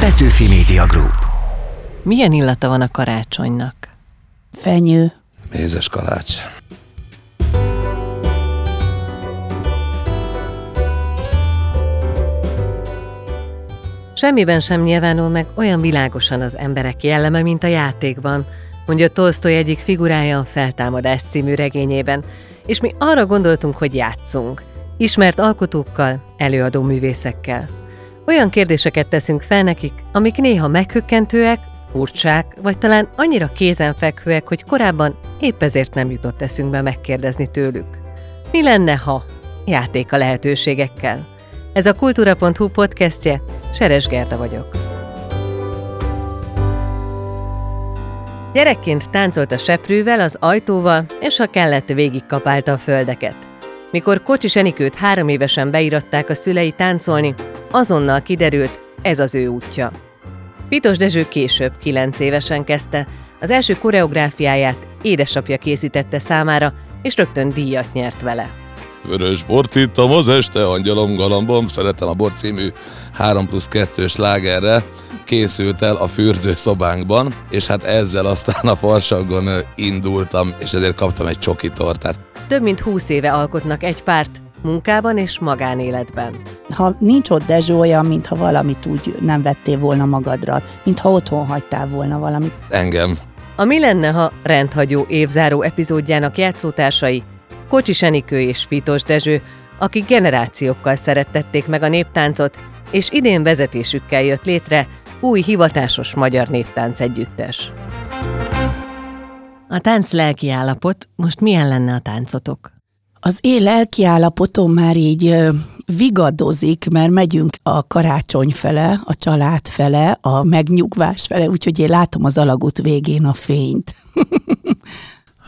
Petőfi Media Group. Milyen illata van a karácsonynak? Fenyő. Mézes kalács. Semmiben sem nyilvánul meg olyan világosan az emberek jelleme, mint a játékban, mondja Tolstoy egyik figurája a Feltámadás című regényében, és mi arra gondoltunk, hogy játszunk, ismert alkotókkal, előadó művészekkel. Olyan kérdéseket teszünk fel nekik, amik néha meghökkentőek, furcsák, vagy talán annyira kézenfekvőek, hogy korábban épp ezért nem jutott eszünkbe megkérdezni tőlük. Mi lenne, ha? Játék a lehetőségekkel. Ez a kultúra.hu podcastje, Seres Gerda vagyok. Gyerekként táncolt a seprűvel, az ajtóval, és ha kellett, végigkapálta a földeket. Mikor Kocsis Enikőt három évesen beiratták a szülei táncolni, azonnal kiderült, ez az ő útja. Pitos Dezső később, kilenc évesen kezdte, az első koreográfiáját édesapja készítette számára, és rögtön díjat nyert vele. Vörös bort ittam az este, angyalom galambom, szeretem a bort című 3 plusz 2-ös lágerre készült el a fürdőszobánkban, és hát ezzel aztán a farsagon indultam, és ezért kaptam egy csoki tortát. Több mint húsz éve alkotnak egy párt, munkában és magánéletben. Ha nincs ott Dezső olyan, mintha valamit úgy nem vettél volna magadra, mintha otthon hagytál volna valamit. Engem. A Mi lenne, ha rendhagyó évzáró epizódjának játszótársai Kocsis Enikő és Fitos Dezső, akik generációkkal szerettették meg a néptáncot, és idén vezetésükkel jött létre új hivatásos magyar néptánc együttes. A tánc lelki állapot, most milyen lenne a táncotok? Az én lelki állapotom már így vigadozik, mert megyünk a karácsony fele, a család fele, a megnyugvás fele, úgyhogy én látom az alagút végén a fényt.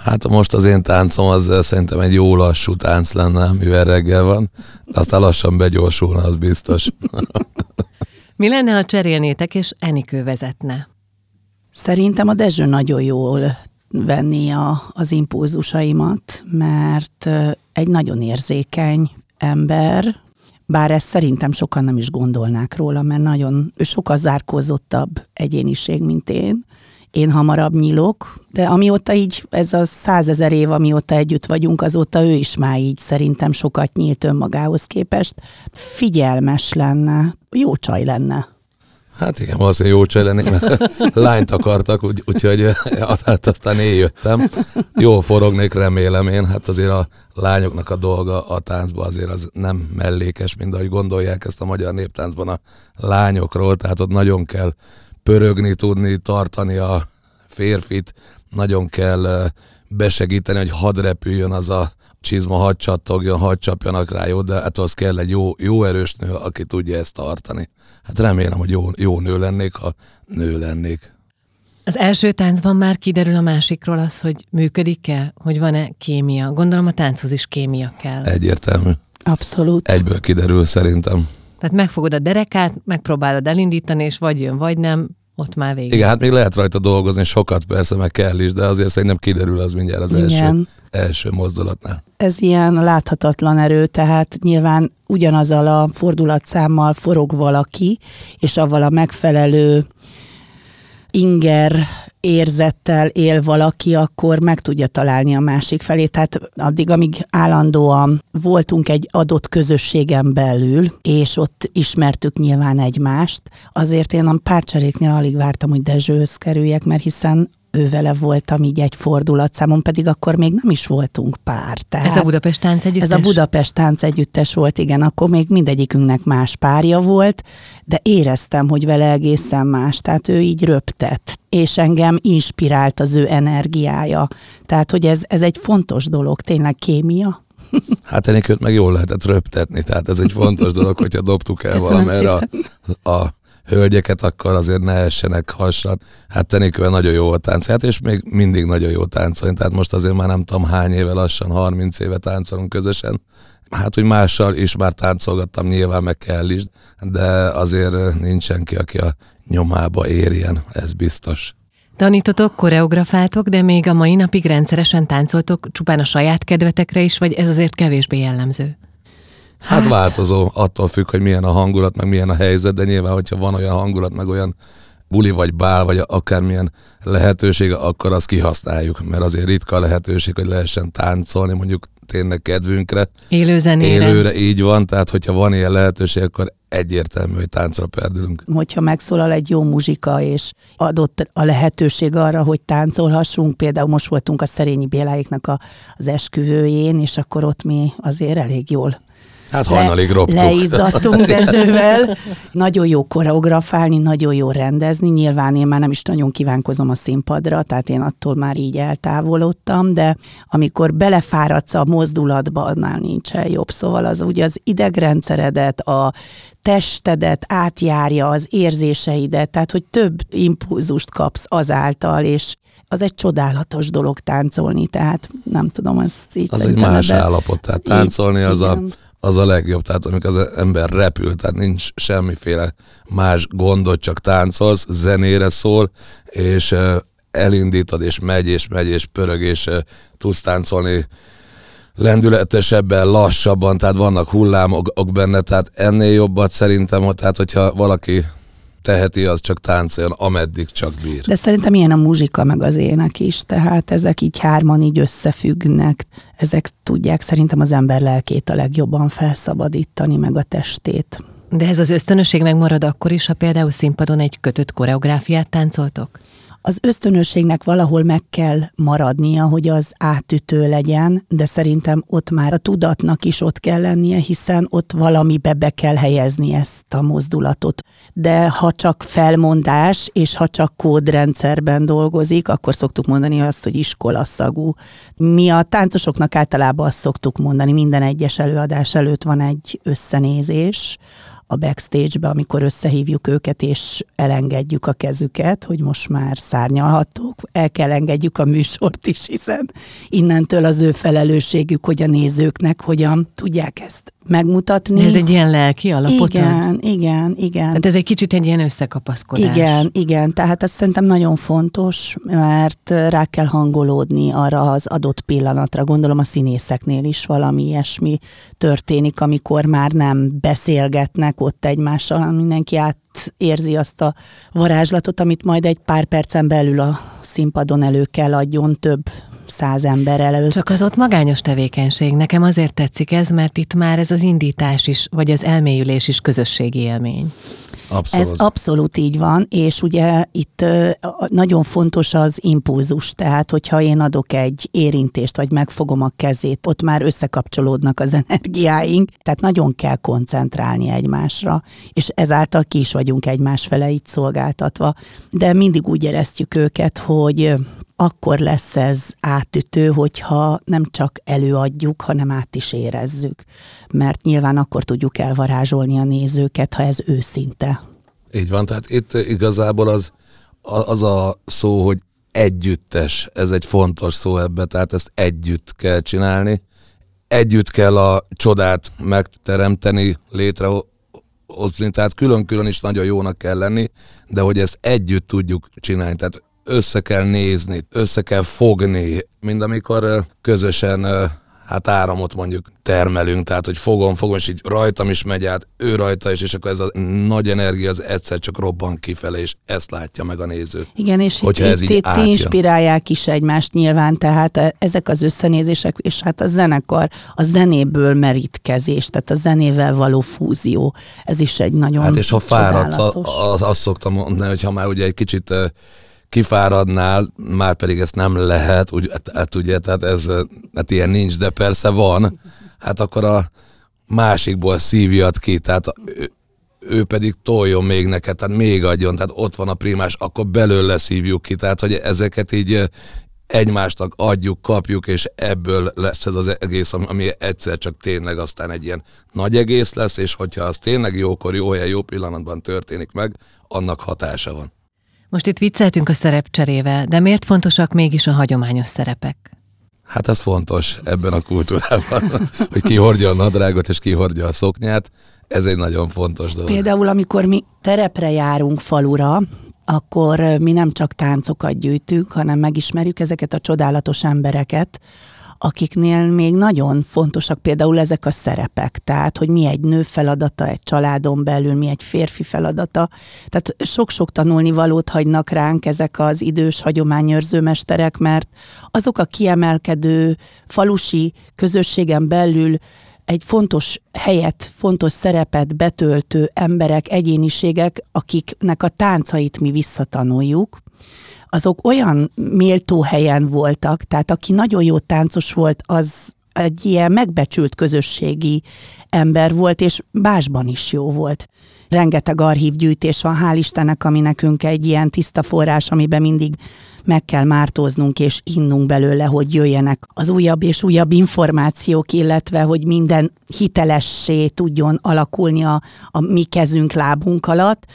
Hát most az én táncom az szerintem egy jó lassú tánc lenne, mivel reggel van, de aztán lassan begyorsulna, az biztos. Mi lenne, ha cserélnétek és Enikő vezetne? Szerintem a Dezső nagyon jól venni a, az impulzusaimat, mert egy nagyon érzékeny ember, bár ezt szerintem sokan nem is gondolnák róla, mert nagyon, ő sokkal zárkózottabb egyéniség, mint én. Én hamarabb nyílok, de amióta így, ez a százezer év, amióta együtt vagyunk, azóta ő is már így szerintem sokat nyílt önmagához képest. Figyelmes lenne, jó csaj lenne. Hát igen, valószínűleg jó csaj lennék, mert lányt akartak, úgy, úgyhogy hát aztán én jöttem. Jól forognék, remélem én. Hát azért a lányoknak a dolga a táncban azért az nem mellékes, mint ahogy gondolják ezt a magyar néptáncban a lányokról, tehát ott nagyon kell pörögni, tudni, tartani a férfit, nagyon kell besegíteni, hogy hadd repüljön az a csizma, hadd csattogjon, hadd csapjanak rá, jó, de hát az kell egy jó, jó erős nő, aki tudja ezt tartani. Hát remélem, hogy jó, jó nő lennék, ha nő lennék. Az első táncban már kiderül a másikról az, hogy működik-e, hogy van-e kémia. Gondolom a tánchoz is kémia kell. Egyértelmű. Abszolút. Egyből kiderül szerintem. Tehát megfogod a derekát, megpróbálod elindítani, és vagy jön, vagy nem, ott már végig. Igen, hát még lehet rajta dolgozni, sokat persze, meg kell is, de azért szerintem kiderül az mindjárt az Igen. első mozdulatnál. ez ilyen láthatatlan erő, tehát nyilván ugyanazzal a fordulatszámmal forog valaki, és avval a megfelelő inger érzettel él valaki, akkor meg tudja találni a másik felé. Tehát addig, amíg állandóan voltunk egy adott közösségen belül, és ott ismertük nyilván egymást, azért én a párcseréknél alig vártam, hogy Dezsőhöz kerüljek, mert hiszen ő vele voltam így egy fordulatszámon, pedig akkor még nem is voltunk pár. Tehát Ez a Budapest tánc együttes? ez a Budapest tánc együttes volt, igen, akkor még mindegyikünknek más párja volt, de éreztem, hogy vele egészen más, tehát ő így röptett, és engem inspirált az ő energiája. Tehát, hogy ez, ez egy fontos dolog, tényleg kémia. Hát Enikőt meg jól lehetett röptetni, tehát ez egy fontos dolog, hogyha dobtuk el Köszönöm valamerre a, a hölgyeket, akkor azért ne essenek hasra. Hát Tenikővel nagyon jó a táncát, és még mindig nagyon jó táncolni, tehát most azért már nem tudom hány éve, lassan 30 éve táncolunk közösen. Hát, hogy mással is már táncolgattam, nyilván meg kell is, de azért nincs senki, aki a nyomába érjen, ez biztos. Tanítotok, koreografáltok, de még a mai napig rendszeresen táncoltok csupán a saját kedvetekre is, vagy ez azért kevésbé jellemző? Hát, Hát- változó, attól függ, hogy milyen a hangulat, meg milyen a helyzet, de nyilván, hogyha van olyan hangulat, meg olyan buli vagy bál, vagy akármilyen lehetőség, akkor azt kihasználjuk, mert azért ritka a lehetőség, hogy lehessen táncolni, mondjuk tényleg kedvünkre, Élő zenére. élőre így van, tehát hogyha van ilyen lehetőség, akkor egyértelmű, hogy táncra perdülünk. hogyha megszólal egy jó muzsika, és adott a lehetőség arra, hogy táncolhassunk, például most voltunk a Szerényi Béláiknak a, az esküvőjén, és akkor ott mi azért elég jól Hát hajnalig roptuk. leizzadtunk Dezsővel. Nagyon jó koreografálni, nagyon jó rendezni. Nyilván én már nem is nagyon kívánkozom a színpadra, tehát én attól már így eltávolodtam, de amikor belefáradsz a mozdulatba, annál nincsen jobb. Szóval az ugye az idegrendszeredet, a testedet átjárja, az érzéseidet, tehát hogy több impulzust kapsz azáltal, és az egy csodálatos dolog táncolni, tehát nem tudom, ezt így Az egy más ebbe- állapot, tehát táncolni az a, Igen. Az a legjobb, tehát amikor az ember repül, tehát nincs semmiféle más gondot, csak táncolsz, zenére szól, és elindítod, és megy, és megy, és pörög, és tudsz táncolni lendületesebben, lassabban, tehát vannak hullámok benne, tehát ennél jobbat szerintem, tehát hogyha valaki teheti, az csak táncoljon, ameddig csak bír. De szerintem ilyen a muzsika meg az ének is, tehát ezek így hárman így összefüggnek. Ezek tudják szerintem az ember lelkét a legjobban felszabadítani, meg a testét. De ez az ösztönösség megmarad akkor is, ha például színpadon egy kötött koreográfiát táncoltok? Az ösztönösségnek valahol meg kell maradnia, hogy az átütő legyen, de szerintem ott már a tudatnak is ott kell lennie, hiszen ott valamibe be kell helyezni ezt a mozdulatot. De ha csak felmondás, és ha csak kódrendszerben dolgozik, akkor szoktuk mondani azt, hogy iskolaszagú. Mi a táncosoknak általában azt szoktuk mondani, minden egyes előadás előtt van egy összenézés, a backstage-be, amikor összehívjuk őket, és elengedjük a kezüket, hogy most már szárnyalhatók, el kell engedjük a műsort is, hiszen innentől az ő felelősségük, hogy a nézőknek hogyan tudják ezt megmutatni. De ez egy ilyen lelki alapot ad? igen, igen, igen. Tehát ez egy kicsit egy ilyen összekapaszkodás. Igen, igen, tehát azt szerintem nagyon fontos, mert rá kell hangolódni arra az adott pillanatra. Gondolom a színészeknél is valami ilyesmi történik, amikor már nem beszélgetnek ott egymással, hanem mindenki átérzi azt a varázslatot, amit majd egy pár percen belül a színpadon elő kell adjon több száz ember előtt. Csak az ott magányos tevékenység. Nekem azért tetszik ez, mert itt már ez az indítás is, vagy az elmélyülés is közösségi élmény. Abszolút. Ez abszolút így van, és ugye itt nagyon fontos az impulzus, tehát hogyha én adok egy érintést, vagy megfogom a kezét, ott már összekapcsolódnak az energiáink, tehát nagyon kell koncentrálni egymásra, és ezáltal ki is vagyunk egymás fele így szolgáltatva. De mindig úgy éreztjük őket, hogy akkor lesz ez átütő, hogyha nem csak előadjuk, hanem át is érezzük. Mert nyilván akkor tudjuk elvarázsolni a nézőket, ha ez őszinte. Így van, tehát itt igazából az, az a szó, hogy együttes, ez egy fontos szó ebbe, tehát ezt együtt kell csinálni. Együtt kell a csodát megteremteni, létrehozni, tehát külön-külön is nagyon jónak kell lenni, de hogy ezt együtt tudjuk csinálni, tehát össze kell nézni, össze kell fogni, mind amikor közösen hát áramot mondjuk termelünk, tehát hogy fogom, fogom, és így rajtam is megy át, ő rajta is, és akkor ez a nagy energia az egyszer csak robban kifele, és ezt látja meg a néző. Igen, és Hogyha ez itt, így itt átjön. inspirálják is egymást nyilván, tehát ezek az összenézések, és hát a zenekar, a zenéből merítkezés, tehát a zenével való fúzió, ez is egy nagyon Hát és ha fáradsz, azt szoktam mondani, hogy ha már ugye egy kicsit kifáradnál, már pedig ezt nem lehet, úgy, hát, hát ugye, tehát ez, hát ilyen nincs, de persze van, hát akkor a másikból szívjad ki, tehát ő, ő pedig toljon még neked, tehát még adjon, tehát ott van a primás, akkor belőle szívjuk ki, tehát hogy ezeket így egymásnak adjuk, kapjuk, és ebből lesz ez az egész, ami egyszer csak tényleg aztán egy ilyen nagy egész lesz, és hogyha az tényleg jókor, jó helyen, jó pillanatban történik meg, annak hatása van. Most itt vicceltünk a szerepcserével, de miért fontosak mégis a hagyományos szerepek? Hát ez fontos ebben a kultúrában, hogy ki hordja a nadrágot, és ki hordja a szoknyát. Ez egy nagyon fontos dolog. Például, amikor mi terepre járunk falura, akkor mi nem csak táncokat gyűjtünk, hanem megismerjük ezeket a csodálatos embereket, akiknél még nagyon fontosak például ezek a szerepek, tehát hogy mi egy nő feladata egy családon belül, mi egy férfi feladata. Tehát sok-sok tanulni valót hagynak ránk ezek az idős hagyományőrző mesterek, mert azok a kiemelkedő falusi közösségen belül egy fontos helyet, fontos szerepet betöltő emberek, egyéniségek, akiknek a táncait mi visszatanuljuk, azok olyan méltó helyen voltak, tehát aki nagyon jó táncos volt, az egy ilyen megbecsült közösségi ember volt, és básban is jó volt. Rengeteg archívgyűjtés van, hál' Istennek, ami nekünk egy ilyen tiszta forrás, amiben mindig meg kell mártóznunk és innunk belőle, hogy jöjjenek az újabb és újabb információk, illetve hogy minden hitelessé tudjon alakulni a, a mi kezünk, lábunk alatt,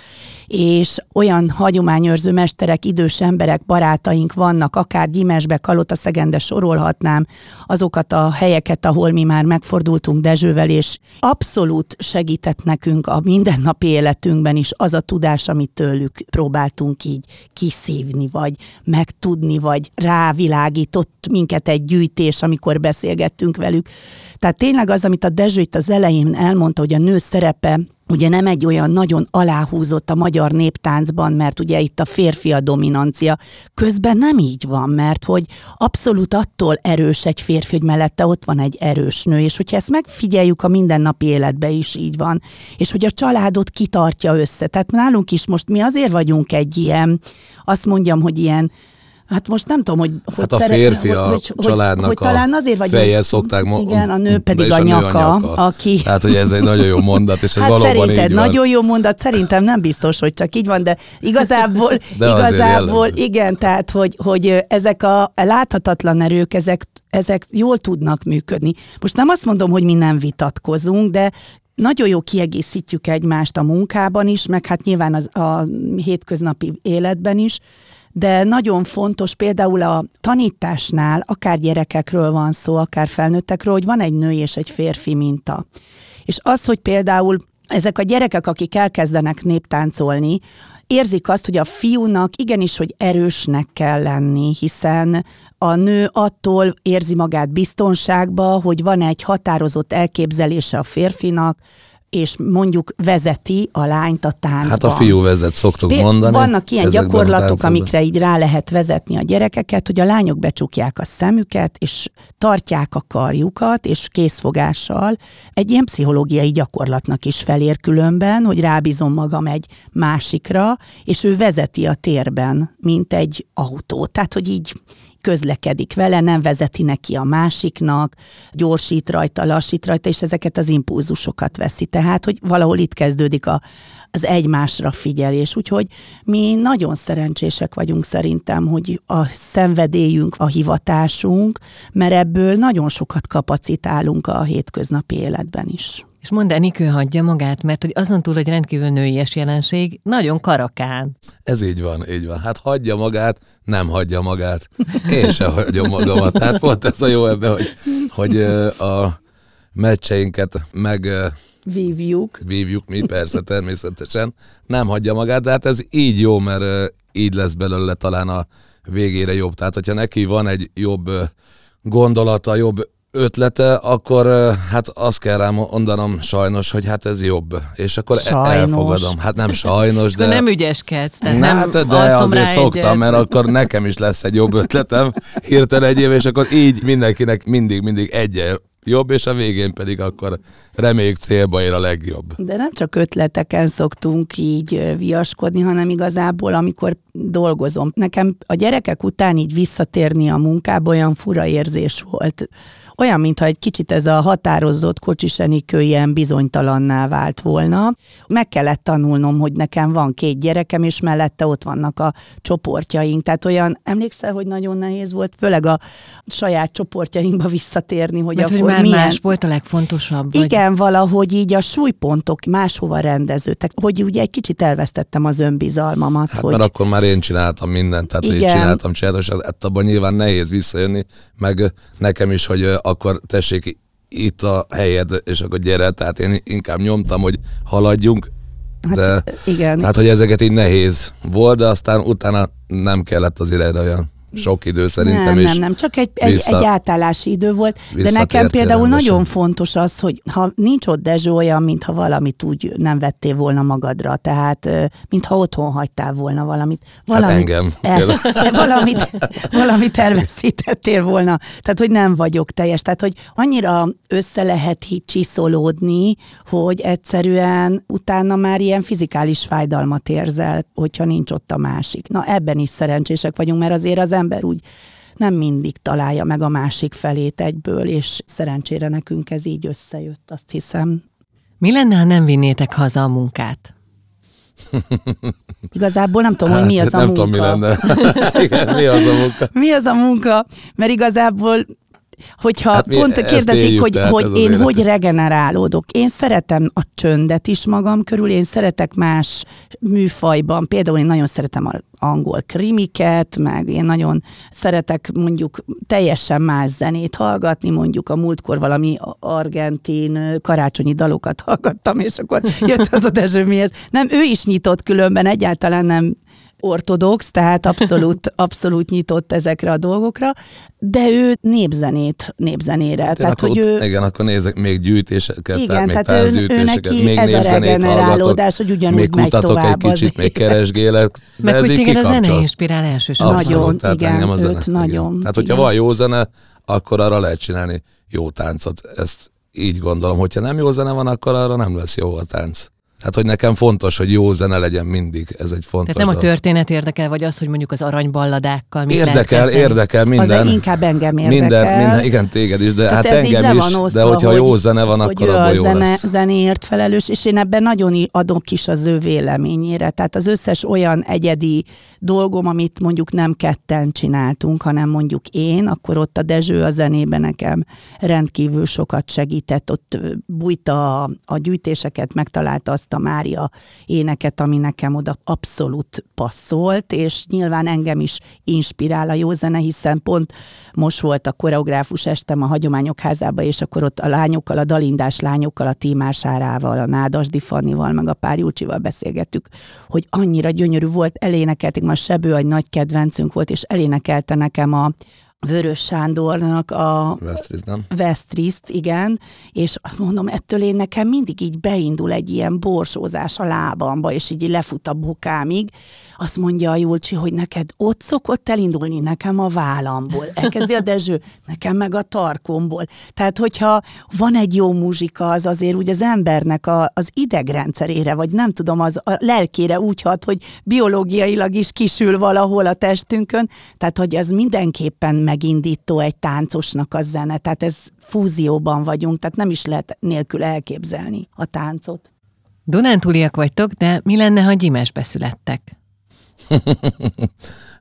és olyan hagyományőrző mesterek, idős emberek, barátaink vannak, akár Gyimesbe, Kalotaszegende sorolhatnám azokat a helyeket, ahol mi már megfordultunk Dezsővel, és abszolút segített nekünk a mindennapi életünkben is az a tudás, amit tőlük próbáltunk így kiszívni, vagy megtudni, vagy rávilágított minket egy gyűjtés, amikor beszélgettünk velük. Tehát tényleg az, amit a Dezső itt az elején elmondta, hogy a nő szerepe ugye nem egy olyan nagyon aláhúzott a magyar néptáncban, mert ugye itt a férfi a dominancia. Közben nem így van, mert hogy abszolút attól erős egy férfi, hogy mellette ott van egy erős nő, és hogyha ezt megfigyeljük a mindennapi életbe is így van, és hogy a családot kitartja össze. Tehát nálunk is most mi azért vagyunk egy ilyen, azt mondjam, hogy ilyen Hát most nem tudom, hogy... Hát a férfi a hogy, családnak hogy, hogy talán azért vagy, feje szokták mondani. Igen, a nő pedig a nyaka, a nyaka, aki... Hát, hogy ez egy nagyon jó mondat, és ez hát valóban szerinted így van. nagyon jó mondat, szerintem nem biztos, hogy csak így van, de igazából, de igazából igen, tehát, hogy, hogy ezek a láthatatlan erők, ezek, ezek jól tudnak működni. Most nem azt mondom, hogy mi nem vitatkozunk, de nagyon jó kiegészítjük egymást a munkában is, meg hát nyilván az, a hétköznapi életben is, de nagyon fontos például a tanításnál, akár gyerekekről van szó, akár felnőttekről, hogy van egy nő és egy férfi minta. És az, hogy például ezek a gyerekek, akik elkezdenek néptáncolni, érzik azt, hogy a fiúnak igenis, hogy erősnek kell lenni, hiszen a nő attól érzi magát biztonságba, hogy van egy határozott elképzelése a férfinak, és mondjuk vezeti a lányt a táncban. Hát a fiú vezet, szoktuk Péld, mondani. Vannak ilyen gyakorlatok, amikre így rá lehet vezetni a gyerekeket, hogy a lányok becsukják a szemüket, és tartják a karjukat, és készfogással egy ilyen pszichológiai gyakorlatnak is felér különben, hogy rábízom magam egy másikra, és ő vezeti a térben, mint egy autó. Tehát, hogy így közlekedik vele, nem vezeti neki a másiknak, gyorsít rajta, lassít rajta, és ezeket az impulzusokat veszi. Tehát, hogy valahol itt kezdődik a, az egymásra figyelés. Úgyhogy mi nagyon szerencsések vagyunk szerintem, hogy a szenvedélyünk, a hivatásunk, mert ebből nagyon sokat kapacitálunk a hétköznapi életben is. És mondd, Enikő hagyja magát, mert hogy azon túl, hogy rendkívül nőies jelenség, nagyon karakán. Ez így van, így van. Hát hagyja magát, nem hagyja magát. Én se hagyom magamat. Tehát pont ez a jó ebben, hogy, hogy a meccseinket meg vívjuk. Vívjuk mi, persze, természetesen. Nem hagyja magát, de hát ez így jó, mert így lesz belőle talán a végére jobb. Tehát, hogyha neki van egy jobb gondolata, jobb ötlete, akkor hát azt kell rám mondanom sajnos, hogy hát ez jobb. És akkor e- sajnos. elfogadom. Hát nem sajnos, de... nem ügyeskedsz, tehát nem hát, de azért szoktam, egyet. mert akkor nekem is lesz egy jobb ötletem hirtelen egy év, és akkor így mindenkinek mindig, mindig egy jobb, és a végén pedig akkor reméljük célba ér a legjobb. De nem csak ötleteken szoktunk így viaskodni, hanem igazából, amikor dolgozom. Nekem a gyerekek után így visszatérni a munkába olyan fura érzés volt olyan, mintha egy kicsit ez a határozott kocsisenikő ilyen bizonytalanná vált volna. Meg kellett tanulnom, hogy nekem van két gyerekem, és mellette ott vannak a csoportjaink. Tehát olyan, emlékszel, hogy nagyon nehéz volt, főleg a saját csoportjainkba visszatérni, hogy Mert, akkor hogy már milyen... más volt a legfontosabb? Vagy... Igen, valahogy így a súlypontok máshova rendeződtek, hogy ugye egy kicsit elvesztettem az önbizalmamat. Hát hogy... mert akkor már én csináltam mindent, tehát Igen. hogy én csináltam, csináltam, és hát abban nyilván nehéz visszajönni, meg nekem is, hogy akkor tessék itt a helyed, és akkor gyere, tehát én inkább nyomtam, hogy haladjunk, hát, de hát, igen. Tehát, hogy ezeket így nehéz volt, de aztán utána nem kellett az erre olyan sok idő szerintem. Nem, nem, nem, csak egy, egy, vissza- egy átállási idő volt. De nekem például rendesen. nagyon fontos az, hogy ha nincs ott Dezső olyan, mintha valamit úgy nem vettél volna magadra, tehát mintha otthon hagytál volna valamit. Hát valamit engem. El, valamit, valamit elveszítettél volna. Tehát, hogy nem vagyok teljes. Tehát, hogy annyira össze lehet csiszolódni, hogy egyszerűen utána már ilyen fizikális fájdalmat érzel, hogyha nincs ott a másik. Na ebben is szerencsések vagyunk, mert azért az ember úgy nem mindig találja meg a másik felét egyből, és szerencsére nekünk ez így összejött, azt hiszem. Mi lenne, ha nem vinnétek haza a munkát? Igazából nem tudom, hogy mi az a Hát nem munka. tudom, mi lenne. Igen, mi az a munka? mi az a munka, mert igazából hogyha Hát pont kérdezik, éljük, hogy, tehát hogy én hogy regenerálódok. Én szeretem a csöndet is magam körül, én szeretek más műfajban, például én nagyon szeretem az angol krimiket, meg én nagyon szeretek mondjuk teljesen más zenét hallgatni, mondjuk a múltkor valami argentin karácsonyi dalokat hallgattam, és akkor jött az a Dezső mihez. Nem, ő is nyitott különben, egyáltalán nem ortodox, tehát abszolút, abszolút nyitott ezekre a dolgokra, de ő népzenét, népzenére. Hát tehát, akkor hogy ott- ő, Igen, akkor nézek még gyűjtéseket, igen, tehát még tehát ő, ő neki még ez a regenerálódás, hogy ugyanúgy még megy tovább egy kicsit, még keresgélek, de Meg ez hogy téged a zene inspirál elsősorban. Nagyon, tehát igen, engem a zene. őt nagyon, Igen. Tehát, hogyha igen. van jó zene, akkor arra lehet csinálni jó táncot. Ezt így gondolom. Hogyha nem jó zene van, akkor arra nem lesz jó a tánc. Hát, hogy nekem fontos, hogy jó zene legyen mindig. Ez egy fontos Tehát nem a dolog. történet érdekel, vagy az, hogy mondjuk az aranyballadákkal lehet Érdekel, érdekel minden. Az inkább engem érdekel. Minden, minden, igen, téged is, de Tehát hát ez így le engem is, osztva, de hogyha hogy- jó zene van, hogy akkor abban a jó zene, lesz. zenéért felelős, és én ebben nagyon adok is az ő véleményére. Tehát az összes olyan egyedi dolgom, amit mondjuk nem ketten csináltunk, hanem mondjuk én, akkor ott a Dezső a zenében nekem rendkívül sokat segített, ott bújta a, a gyűjtéseket, megtalálta azt a Mária éneket, ami nekem oda abszolút passzolt, és nyilván engem is inspirál a jó zene, hiszen pont most volt a koreográfus estem a Hagyományok házába, és akkor ott a lányokkal, a dalindás lányokkal, a Tímásárával, a Nádasdi Fannival, meg a Pár Júcsival beszélgettük, hogy annyira gyönyörű volt, elénekelték, ma Sebő egy nagy kedvencünk volt, és elénekelte nekem a Vörös Sándornak a Vesztriz, nem? Vesztriszt, igen, és mondom, ettől én nekem mindig így beindul egy ilyen borsózás a lábamba, és így lefut a bokámig. Azt mondja a Julcsi, hogy neked ott szokott elindulni, nekem a vállamból. Elkezdi a Dezső, nekem meg a tarkomból. Tehát, hogyha van egy jó muzsika, az azért úgy az embernek a, az idegrendszerére, vagy nem tudom, az a lelkére úgy hat, hogy biológiailag is kisül valahol a testünkön, tehát, hogy ez mindenképpen megindító egy táncosnak a zene, tehát ez fúzióban vagyunk, tehát nem is lehet nélkül elképzelni a táncot. Dunántúliak vagytok, de mi lenne, ha gyimesbe születtek?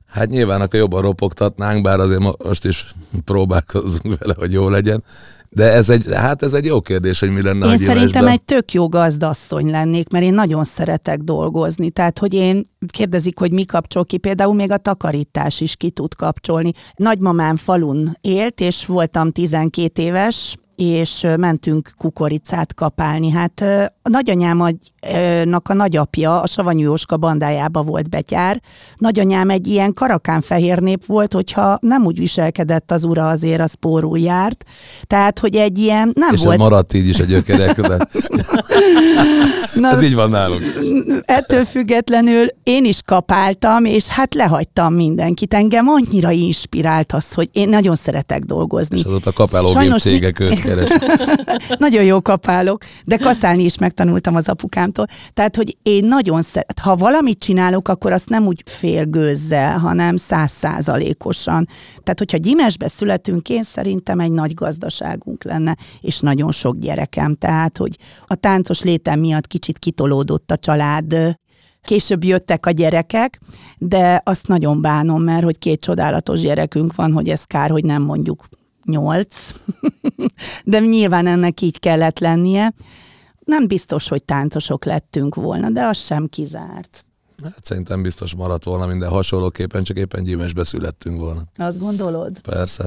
Hát nyilván akkor jobban ropogtatnánk, bár azért mo- most is próbálkozunk vele, hogy jó legyen. De ez egy, hát ez egy jó kérdés, hogy mi lenne Én szerintem egy tök jó gazdasszony lennék, mert én nagyon szeretek dolgozni. Tehát, hogy én kérdezik, hogy mi kapcsol ki, például még a takarítás is ki tud kapcsolni. Nagymamám falun élt, és voltam 12 éves, és mentünk kukoricát kapálni. Hát a nagyanyámnak a nagyapja a Savanyú Jóska bandájába volt betyár. Nagyanyám egy ilyen karakán fehér nép volt, hogyha nem úgy viselkedett az ura, azért az pórul járt. Tehát, hogy egy ilyen nem És volt maradt így is a gyökerek, de Na, ez így van nálunk. ettől függetlenül én is kapáltam, és hát lehagytam mindenkit. Engem annyira inspirált az, hogy én nagyon szeretek dolgozni. És azóta kapálógép Sajnos mi- cégek őt keres. Nagyon jó kapálok, de kaszálni is megtanultam az apukámtól. Tehát, hogy én nagyon szeret, ha valamit csinálok, akkor azt nem úgy fél gőzzel, hanem százszázalékosan. Tehát, hogyha gyimesbe születünk, én szerintem egy nagy gazdaságunk lenne, és nagyon sok gyerekem. Tehát, hogy a táncos létem miatt kicsit kitolódott a család Később jöttek a gyerekek, de azt nagyon bánom, mert hogy két csodálatos gyerekünk van, hogy ez kár, hogy nem mondjuk nyolc, de nyilván ennek így kellett lennie. Nem biztos, hogy táncosok lettünk volna, de az sem kizárt. Hát szerintem biztos maradt volna minden hasonlóképpen, csak éppen gyümesbe születtünk volna. Azt gondolod? Persze.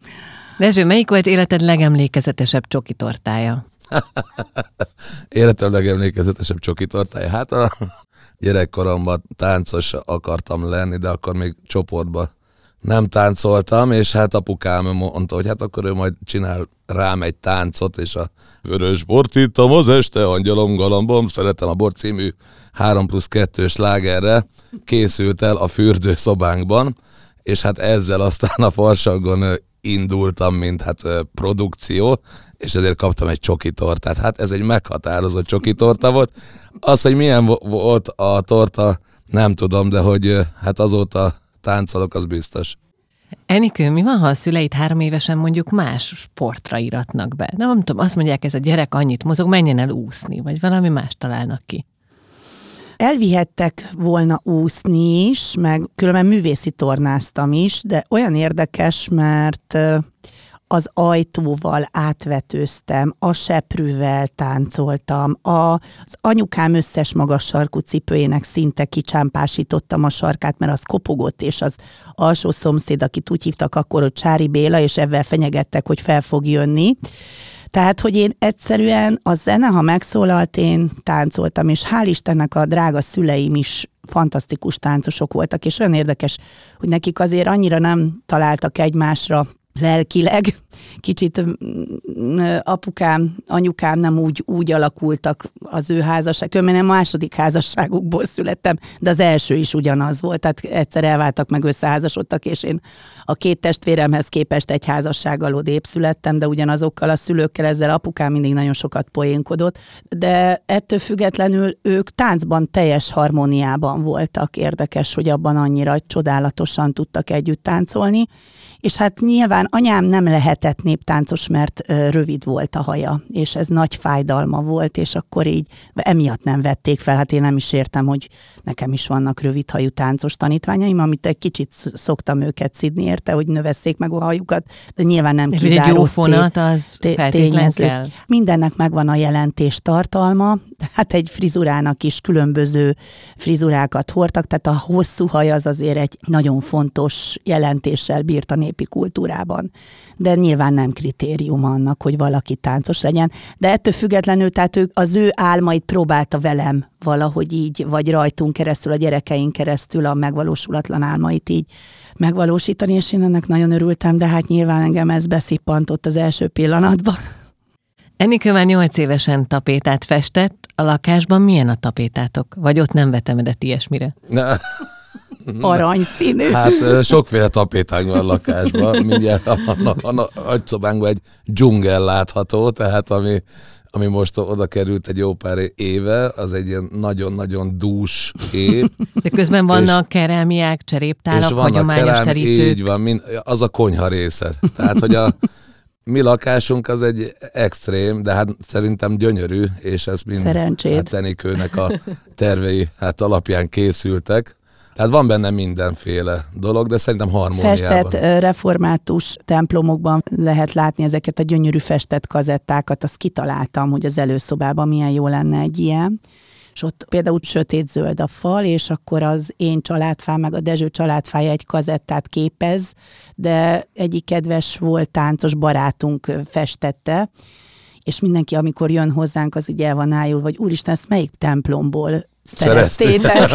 Dezső, melyik volt életed legemlékezetesebb csoki tortája? Életem legemlékezetesebb csoki tortája. Hát a gyerekkoromban táncos akartam lenni, de akkor még csoportba nem táncoltam, és hát apukám mondta, hogy hát akkor ő majd csinál rám egy táncot, és a Vörös bort ittam az este, angyalom galambom, szeretem a bort című 3 plusz 2-ös lágerre készült el a fürdőszobánkban, és hát ezzel aztán a farsagon indultam, mint hát produkció, és ezért kaptam egy csoki tortát. Hát ez egy meghatározott csoki torta volt. Az, hogy milyen volt a torta, nem tudom, de hogy hát azóta táncolok, az biztos. Enikő, mi van, ha a szüleit három évesen mondjuk más sportra iratnak be? Nem, nem tudom, azt mondják, ez a gyerek annyit mozog, menjen el úszni, vagy valami más találnak ki. Elvihettek volna úszni is, meg különben művészi tornáztam is, de olyan érdekes, mert az ajtóval átvetőztem, a seprűvel táncoltam, a, az anyukám összes magas sarkú cipőjének szinte kicsámpásítottam a sarkát, mert az kopogott, és az alsó szomszéd, akit úgy hívtak akkor, hogy Csári Béla, és ebben fenyegettek, hogy fel fog jönni. Tehát, hogy én egyszerűen a zene, ha megszólalt, én táncoltam, és hál' Istennek a drága szüleim is fantasztikus táncosok voltak, és olyan érdekes, hogy nekik azért annyira nem találtak egymásra lelkileg. Kicsit mm, apukám, anyukám nem úgy, úgy alakultak az ő házasság, mert a második házasságukból születtem, de az első is ugyanaz volt, tehát egyszer elváltak, meg összeházasodtak, és én a két testvéremhez képest egy házassággal odébb születtem, de ugyanazokkal a szülőkkel ezzel apukám mindig nagyon sokat poénkodott, de ettől függetlenül ők táncban teljes harmóniában voltak. Érdekes, hogy abban annyira csodálatosan tudtak együtt táncolni, és hát nyilván anyám nem lehetett néptáncos, mert rövid volt a haja, és ez nagy fájdalma volt, és akkor így emiatt nem vették fel. Hát én nem is értem, hogy nekem is vannak rövid hajú táncos tanítványaim, amit egy kicsit szoktam őket szidni érte, hogy növesszék meg a hajukat, de nyilván nem kizáró. Egy jó fonat az kell. Mindennek megvan a jelentés tartalma, hát egy frizurának is különböző frizurákat hordtak, tehát a hosszú haj az azért egy nagyon fontos jelentéssel bírt a népi kultúrában. De nyilván nem kritérium annak, hogy valaki táncos legyen. De ettől függetlenül, tehát ők, az ő álmait próbálta velem valahogy így, vagy rajtunk keresztül, a gyerekeink keresztül a megvalósulatlan álmait így megvalósítani, és én ennek nagyon örültem, de hát nyilván engem ez beszippantott az első pillanatban. Enikő már nyolc évesen tapétát festett, a lakásban milyen a tapétátok? Vagy ott nem vetemedett ilyesmire? Ne. Aranyszínű. Hát sokféle tapétánk van a lakásban. Mindjárt a, a, a, a szobánkban egy dzsungel látható, tehát ami, ami most oda került egy jó pár éve, az egy ilyen nagyon-nagyon dús kép. De közben vannak és, kerámiák, cseréptálak, hagyományos kerám, terítők. Így van, mind, az a konyha része. Tehát, hogy a mi lakásunk az egy extrém, de hát szerintem gyönyörű, és ez mind Szerencsét. hát Tenikőnek a tervei hát alapján készültek. Tehát van benne mindenféle dolog, de szerintem harmóniában. Festett református templomokban lehet látni ezeket a gyönyörű festett kazettákat, azt kitaláltam, hogy az előszobában milyen jó lenne egy ilyen és ott például sötét-zöld a fal, és akkor az én családfám, meg a Dezső családfája egy kazettát képez, de egyik kedves volt táncos barátunk festette, és mindenki, amikor jön hozzánk, az így el van ájul, vagy úristen, ezt melyik templomból szereztétek.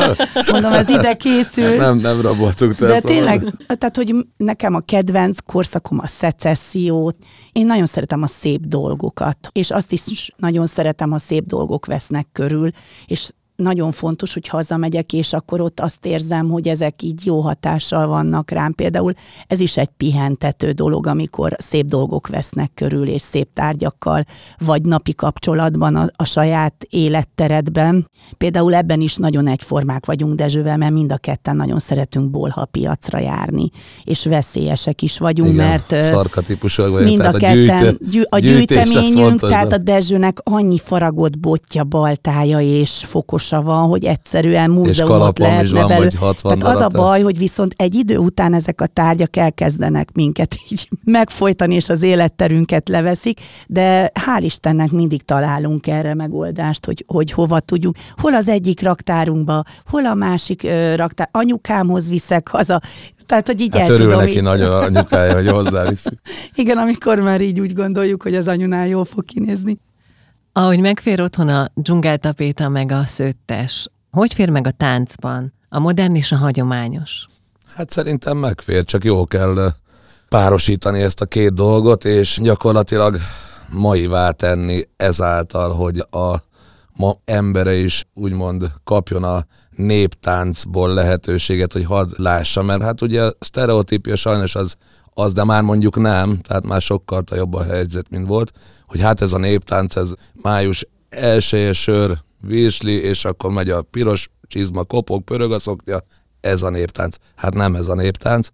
Mondom, ez ide készült. Nem, nem raboltuk De tényleg, tehát, hogy nekem a kedvenc korszakom a szecessziót. Én nagyon szeretem a szép dolgokat, és azt is nagyon szeretem, ha szép dolgok vesznek körül, és nagyon fontos, hogy hazamegyek, és akkor ott azt érzem, hogy ezek így jó hatással vannak rám. Például ez is egy pihentető dolog, amikor szép dolgok vesznek körül, és szép tárgyakkal, vagy napi kapcsolatban a, a saját életteredben. Például ebben is nagyon egyformák vagyunk Dezsővel, mert mind a ketten nagyon szeretünk bolha piacra járni, és veszélyesek is vagyunk, Igen, mert szarkatípusok mind a, a ketten, gyű, a gyűjteményünk, tehát a Dezsőnek annyi faragott botja, baltája és fokos sorsa van, hogy egyszerűen múzeumot lehetne van, belül. Tehát az a baj, hogy viszont egy idő után ezek a tárgyak elkezdenek minket így megfojtani, és az életterünket leveszik, de hál' Istennek mindig találunk erre megoldást, hogy, hogy hova tudjuk. Hol az egyik raktárunkba, hol a másik ö, raktár. Anyukámhoz viszek haza, tehát, hogy így hát örül tudom neki így. nagy anyukája, hogy hozzáviszik. Igen, amikor már így úgy gondoljuk, hogy az anyunál jól fog kinézni. Ahogy megfér otthon a dzsungeltapéta meg a szőttes, hogy fér meg a táncban a modern és a hagyományos? Hát szerintem megfér, csak jó kell párosítani ezt a két dolgot, és gyakorlatilag maivá tenni ezáltal, hogy a ma embere is úgymond kapjon a néptáncból lehetőséget, hogy hadd lássa, mert hát ugye a sztereotípia sajnos az, az, de már mondjuk nem, tehát már sokkal jobb a helyzet, mint volt, hogy hát ez a néptánc, ez május elsője sör, virsli, és akkor megy a piros csizma, kopog, pörög a szokja, ez a néptánc. Hát nem ez a néptánc,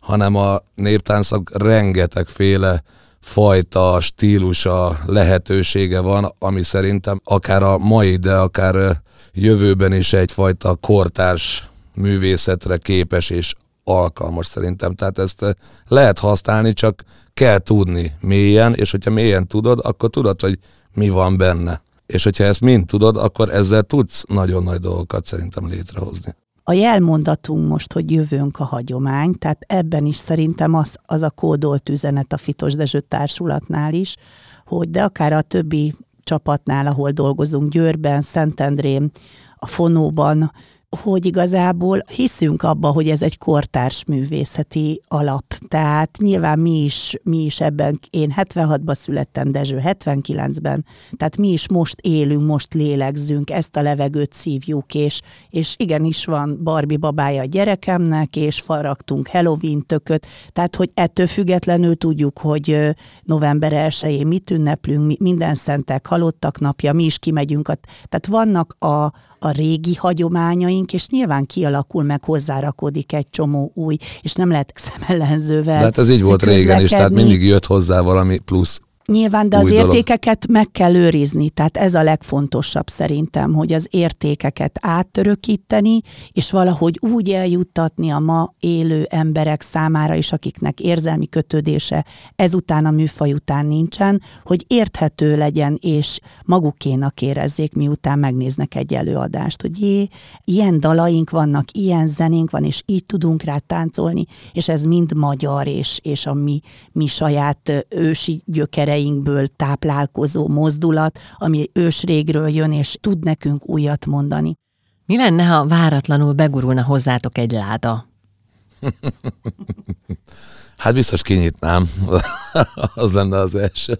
hanem a néptáncnak rengetegféle fajta, stílusa, lehetősége van, ami szerintem akár a mai, de akár jövőben is egyfajta kortárs művészetre képes és alkalmas szerintem. Tehát ezt lehet használni, csak kell tudni mélyen, és hogyha mélyen tudod, akkor tudod, hogy mi van benne. És hogyha ezt mind tudod, akkor ezzel tudsz nagyon nagy dolgokat szerintem létrehozni. A jelmondatunk most, hogy jövőnk a hagyomány, tehát ebben is szerintem az, az a kódolt üzenet a Fitos Dezső társulatnál is, hogy de akár a többi csapatnál, ahol dolgozunk, Győrben, Szentendrén, a Fonóban, hogy igazából hiszünk abba, hogy ez egy kortárs művészeti alap. Tehát nyilván mi is, mi is ebben, én 76-ban születtem, Dezső 79-ben, tehát mi is most élünk, most lélegzünk, ezt a levegőt szívjuk, és, és igenis van Barbie babája a gyerekemnek, és faragtunk Halloween tököt, tehát hogy ettől függetlenül tudjuk, hogy november 1-én mit ünneplünk, minden szentek halottak napja, mi is kimegyünk, a, tehát vannak a, a régi hagyományai, élményeink, és nyilván kialakul meg, hozzárakodik egy csomó új, és nem lehet szemellenzővel. De hát ez így volt régen is, tehát mindig jött hozzá valami plusz Nyilván, de az dolog. értékeket meg kell őrizni, tehát ez a legfontosabb szerintem, hogy az értékeket áttörökíteni, és valahogy úgy eljuttatni a ma élő emberek számára is, akiknek érzelmi kötődése ezután a műfaj után nincsen, hogy érthető legyen, és magukénak érezzék, miután megnéznek egy előadást, hogy jé, ilyen dalaink vannak, ilyen zenénk van, és így tudunk rá táncolni, és ez mind magyar, és, és a mi, mi saját ősi gyökere szíleinkből táplálkozó mozdulat, ami ősrégről jön, és tud nekünk újat mondani. Mi lenne, ha váratlanul begurulna hozzátok egy láda? hát biztos kinyitnám. az lenne az első.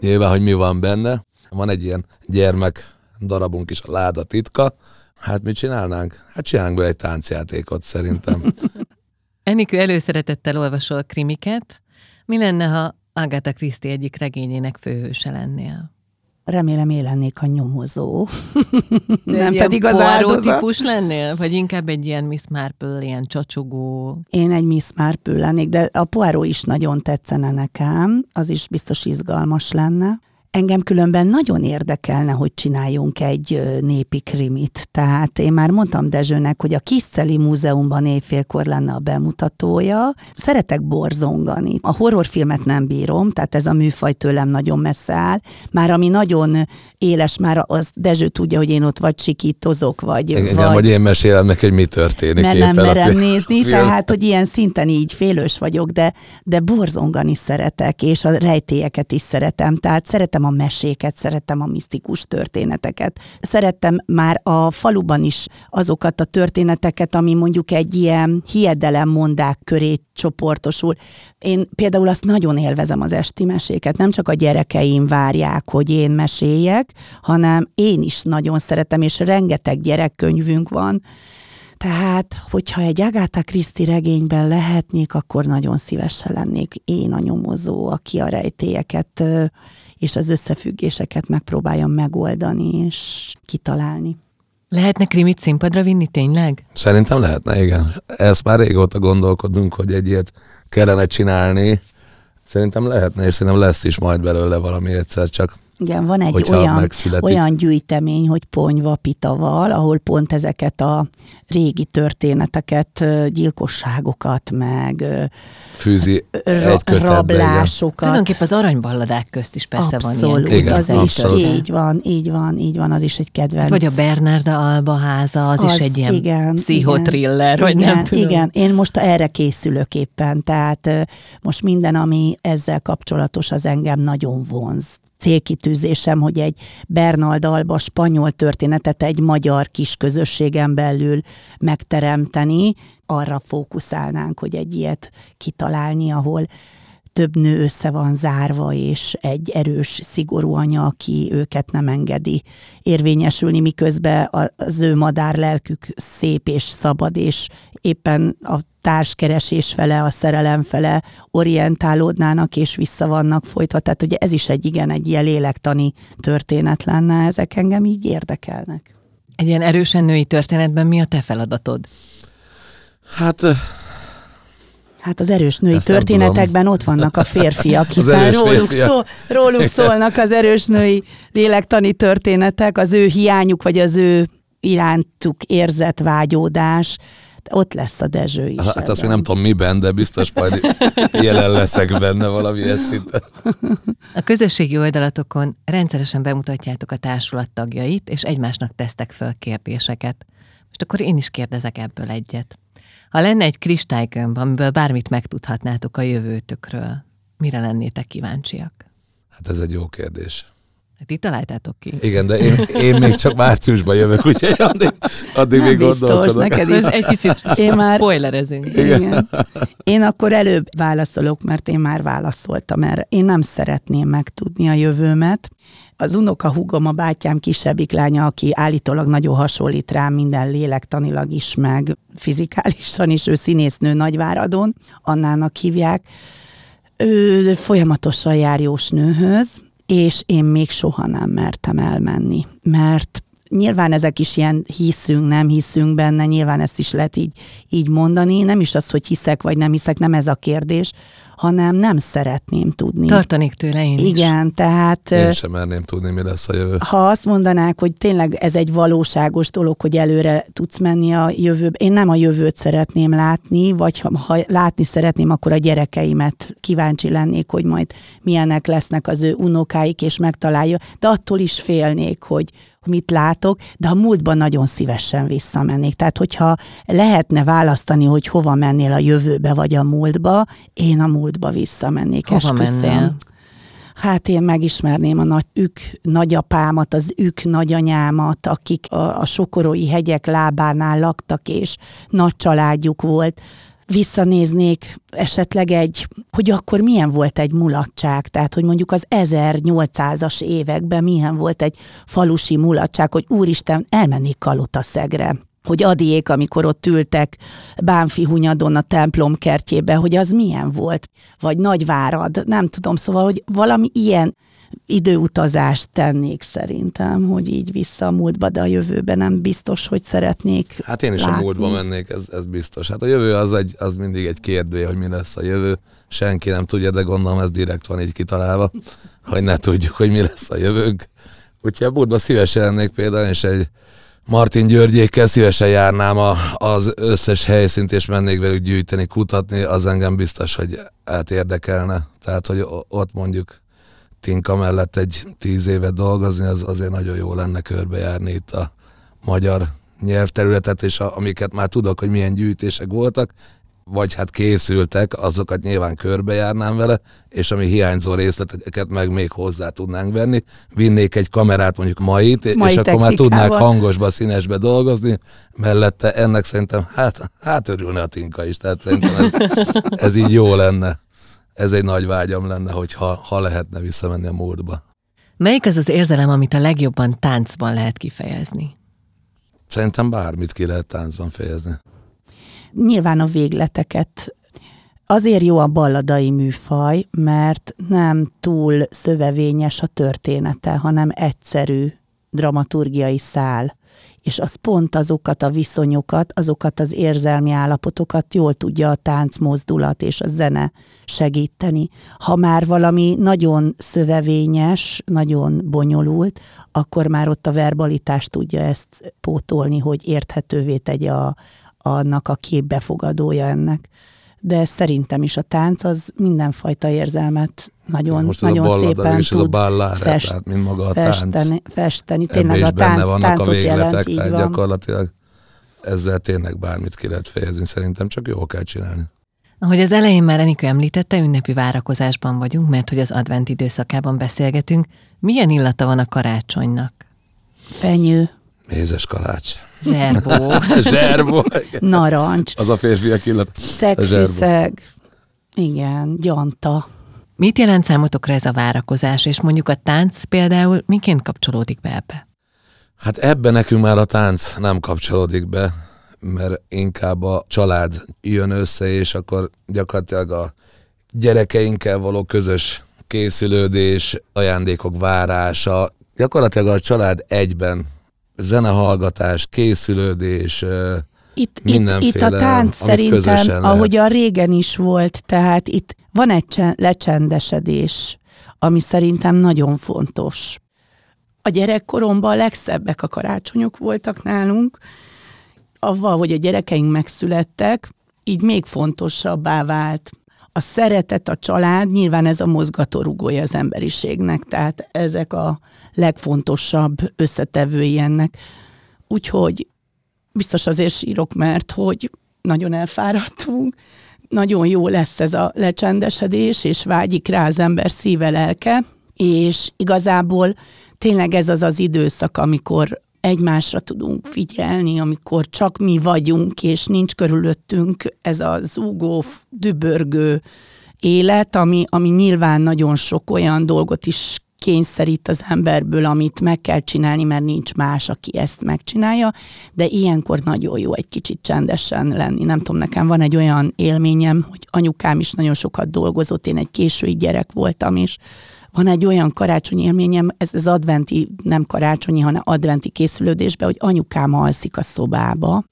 Nyilván, hogy mi van benne. Van egy ilyen gyermek darabunk is, a láda titka. Hát mit csinálnánk? Hát csinálnánk be egy táncjátékot szerintem. Enikő előszeretettel olvasol krimiket. Mi lenne, ha Agatha Christie egyik regényének főhőse lennél? Remélem élennék a nyomozó. De nem pedig az áldozat. típus lennél? Vagy inkább egy ilyen Miss Marple, ilyen csacsogó? Én egy Miss Marple lennék, de a Poirot is nagyon tetszene nekem, az is biztos izgalmas lenne. Engem különben nagyon érdekelne, hogy csináljunk egy népi krimit. Tehát én már mondtam Dezsőnek, hogy a Kiszceli Múzeumban éjfélkor lenne a bemutatója. Szeretek borzongani. A horrorfilmet nem bírom, tehát ez a műfaj tőlem nagyon messze áll. Már ami nagyon éles, már az Dezső tudja, hogy én ott vagy sikítozok, vagy... Igen, vagy, vagy én mesélem neki, hogy mi történik. Mert nem merem nézni, film. tehát hogy ilyen szinten így félős vagyok, de, de borzongani szeretek, és a rejtélyeket is szeretem. Tehát szeretem szeretem a meséket, szeretem a misztikus történeteket. Szerettem már a faluban is azokat a történeteket, ami mondjuk egy ilyen hiedelemmondák köré csoportosul. Én például azt nagyon élvezem az esti meséket, nem csak a gyerekeim várják, hogy én meséljek, hanem én is nagyon szeretem, és rengeteg gyerekkönyvünk van, tehát, hogyha egy Agatha Christie regényben lehetnék, akkor nagyon szívesen lennék én a nyomozó, aki a rejtélyeket és az összefüggéseket megpróbáljam megoldani és kitalálni. Lehetne krimit színpadra vinni tényleg? Szerintem lehetne, igen. Ezt már régóta gondolkodunk, hogy egy ilyet kellene csinálni. Szerintem lehetne, és szerintem lesz is majd belőle valami egyszer, csak igen, van egy olyan, olyan gyűjtemény, hogy Ponyva Pitaval, ahol pont ezeket a régi történeteket, gyilkosságokat, meg fűzi egy rablásokat. Tulajdonképpen az aranyballadák közt is persze abszolút, van ilyen. Igen, az abszolút. is, így van, így van, így van, az is egy kedvenc. Vagy a Bernarda Alba háza, az, az is egy ilyen igen, pszichotriller, igen, vagy igen, nem tudom. Igen, én most erre készülök éppen, tehát most minden, ami ezzel kapcsolatos, az engem nagyon vonz célkitűzésem, hogy egy Bernald Alba spanyol történetet egy magyar kis közösségen belül megteremteni, arra fókuszálnánk, hogy egy ilyet kitalálni, ahol több nő össze van zárva, és egy erős, szigorú anya, aki őket nem engedi érvényesülni, miközben az ő madár lelkük szép és szabad, és éppen a társkeresés fele, a szerelem fele orientálódnának, és vissza vannak folytva. Tehát ugye ez is egy igen, egy ilyen lélektani történet lenne, ezek engem így érdekelnek. Egy ilyen erősen női történetben mi a te feladatod? Hát Hát az erős női Ezt történetekben ott vannak a férfiak, hiszen róluk, férfiak. Szó, róluk szólnak az erős női lélektani történetek, az ő hiányuk, vagy az ő irántuk érzett vágyódás, ott lesz a Dezső is. Hát azt még nem tudom miben, de biztos majd jelen leszek benne valami szinten. A közösségi oldalatokon rendszeresen bemutatjátok a társulat tagjait, és egymásnak tesztek föl kérdéseket. Most akkor én is kérdezek ebből egyet. Ha lenne egy kristálykönyv, amiből bármit megtudhatnátok a jövőtökről, mire lennétek kíváncsiak? Hát ez egy jó kérdés. Hát itt találtátok ki. Igen, de én, én még csak márciusban jövök, úgyhogy addig, addig Nem még biztos, gondolkodok. neked is. Egy kicsit én már... spoilerezünk. Igen. Igen. Én akkor előbb válaszolok, mert én már válaszoltam erre. Én nem szeretném megtudni a jövőmet. Az unoka húgom, a bátyám kisebbik lánya, aki állítólag nagyon hasonlít rám minden lélektanilag is, meg fizikálisan is, ő színésznő Nagyváradon, Annának hívják. Ő folyamatosan jár nőhöz, és én még soha nem mertem elmenni, mert nyilván ezek is ilyen hiszünk, nem hiszünk benne, nyilván ezt is lehet így, így mondani. Nem is az, hogy hiszek vagy nem hiszek, nem ez a kérdés, hanem nem szeretném tudni. Tartanék tőle én Igen, is. tehát... Én sem merném tudni, mi lesz a jövő. Ha azt mondanák, hogy tényleg ez egy valóságos dolog, hogy előre tudsz menni a jövőbe, én nem a jövőt szeretném látni, vagy ha, ha látni szeretném, akkor a gyerekeimet kíváncsi lennék, hogy majd milyenek lesznek az ő unokáik, és megtalálja, de attól is félnék, hogy, mit látok, de a múltban nagyon szívesen visszamennék. Tehát, hogyha lehetne választani, hogy hova mennél a jövőbe vagy a múltba, én a múltba visszamennék. Hova esküszöm. mennél? Hát én megismerném a nagy ük nagyapámat, az ük nagyanyámat, akik a, a sokorói hegyek lábánál laktak, és nagy családjuk volt visszanéznék esetleg egy, hogy akkor milyen volt egy mulatság, tehát hogy mondjuk az 1800-as években milyen volt egy falusi mulatság, hogy úristen, elmennék Kalotaszegre hogy adiék, amikor ott ültek Bánfi Hunyadon a templom kertjébe, hogy az milyen volt, vagy Nagyvárad, nem tudom, szóval, hogy valami ilyen időutazást tennék szerintem, hogy így vissza a múltba, de a jövőben nem biztos, hogy szeretnék Hát én is látni. a múltba mennék, ez, ez biztos. Hát a jövő az, egy, az mindig egy kérdő, hogy mi lesz a jövő. Senki nem tudja, de gondolom ez direkt van így kitalálva, hogy ne tudjuk, hogy mi lesz a jövőnk. Úgyhogy a múltba szívesen lennék például, és egy Martin Györgyékkel szívesen járnám a, az összes helyszínt, és mennék velük gyűjteni, kutatni, az engem biztos, hogy hát érdekelne. Tehát, hogy ott mondjuk Tinka mellett egy tíz évet dolgozni, az azért nagyon jó lenne körbejárni itt a magyar nyelvterületet, és a, amiket már tudok, hogy milyen gyűjtések voltak, vagy hát készültek, azokat nyilván körbejárnám vele, és ami hiányzó részleteket meg még hozzá tudnánk venni. Vinnék egy kamerát, mondjuk mait, Mai és akkor már tudnák hangosba, színesbe dolgozni, mellette ennek szerintem, hát, hát örülne a Tinka is, tehát szerintem ez, ez így jó lenne ez egy nagy vágyam lenne, hogy ha, ha lehetne visszamenni a múltba. Melyik az az érzelem, amit a legjobban táncban lehet kifejezni? Szerintem bármit ki lehet táncban fejezni. Nyilván a végleteket. Azért jó a balladai műfaj, mert nem túl szövevényes a története, hanem egyszerű dramaturgiai szál és az pont azokat a viszonyokat, azokat az érzelmi állapotokat jól tudja a tánc mozdulat és a zene segíteni. Ha már valami nagyon szövevényes, nagyon bonyolult, akkor már ott a verbalitás tudja ezt pótolni, hogy érthetővé tegye a, annak, aki befogadója ennek de szerintem is a tánc az mindenfajta érzelmet nagyon, Most nagyon a szépen is tud ez a fest, tehát mint maga a festeni, tánc. festeni. Tényleg a tánc, vannak táncot a végletek, jelent, tehát van. gyakorlatilag ezzel tényleg bármit ki lehet fejezni, szerintem csak jól kell csinálni. Ahogy az elején már Enikő említette, ünnepi várakozásban vagyunk, mert hogy az advent időszakában beszélgetünk. Milyen illata van a karácsonynak? Fenyő, Mézes kalács. Zserbó. Zserbó. narancs, Az a férfiak illat. szegfűszeg, igen, gyanta. Mit jelent számotokra ez a várakozás, és mondjuk a tánc például miként kapcsolódik be ebbe? Hát ebben nekünk már a tánc nem kapcsolódik be, mert inkább a család jön össze, és akkor gyakorlatilag a gyerekeinkkel való közös készülődés, ajándékok várása, gyakorlatilag a család egyben zenehallgatás, készülődés, Itt, itt, itt Mindenféle, a tánc szerintem, ahogy a régen is volt, tehát itt van egy csen- lecsendesedés, ami szerintem nagyon fontos. A gyerekkoromban a legszebbek a karácsonyok voltak nálunk, avval, hogy a gyerekeink megszülettek, így még fontosabbá vált. A szeretet, a család, nyilván ez a mozgatórugója az emberiségnek, tehát ezek a legfontosabb összetevői ennek. Úgyhogy biztos azért sírok, mert hogy nagyon elfáradtunk, nagyon jó lesz ez a lecsendesedés, és vágyik rá az ember szíve, lelke, és igazából tényleg ez az az időszak, amikor egymásra tudunk figyelni, amikor csak mi vagyunk, és nincs körülöttünk ez a zúgó, dübörgő élet, ami, ami nyilván nagyon sok olyan dolgot is kényszerít az emberből, amit meg kell csinálni, mert nincs más, aki ezt megcsinálja, de ilyenkor nagyon jó egy kicsit csendesen lenni. Nem tudom, nekem van egy olyan élményem, hogy anyukám is nagyon sokat dolgozott, én egy késői gyerek voltam, és van egy olyan karácsonyi élményem, ez az adventi, nem karácsonyi, hanem adventi készülődésben, hogy anyukám alszik a szobába,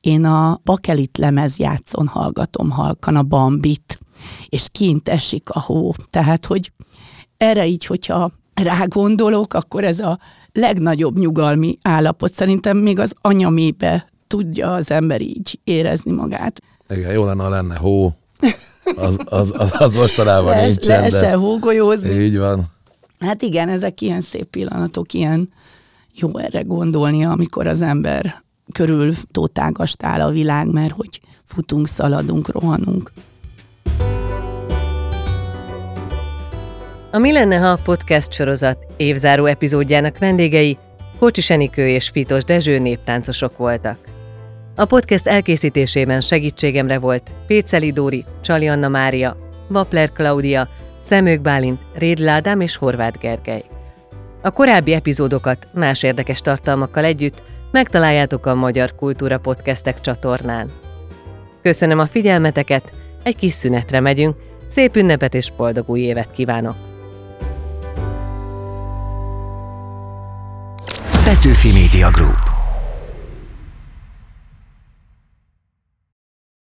én a bakelit lemezjátszon hallgatom halkan a bambit, és kint esik a hó. Tehát, hogy erre így, hogyha rágondolok, akkor ez a legnagyobb nyugalmi állapot. Szerintem még az anyamébe tudja az ember így érezni magát. igen, jó lenne, ha lenne hó. Az, az, az, az mostanában Les, nincsen, lehessen de hógolyózni. így van. Hát igen, ezek ilyen szép pillanatok, ilyen jó erre gondolni, amikor az ember körül tótágast áll a világ, mert hogy futunk, szaladunk, rohanunk. A Mi lenne, ha a podcast sorozat évzáró epizódjának vendégei Kocsis Enikő és Fitos Dezső néptáncosok voltak. A podcast elkészítésében segítségemre volt Péceli Dóri, Csali Anna Mária, Vapler Klaudia, Szemők Bálint, Rédl Ádám és Horváth Gergely. A korábbi epizódokat más érdekes tartalmakkal együtt megtaláljátok a Magyar Kultúra Podcastek csatornán. Köszönöm a figyelmeteket, egy kis szünetre megyünk, szép ünnepet és boldog új évet kívánok! Petőfi Media Group.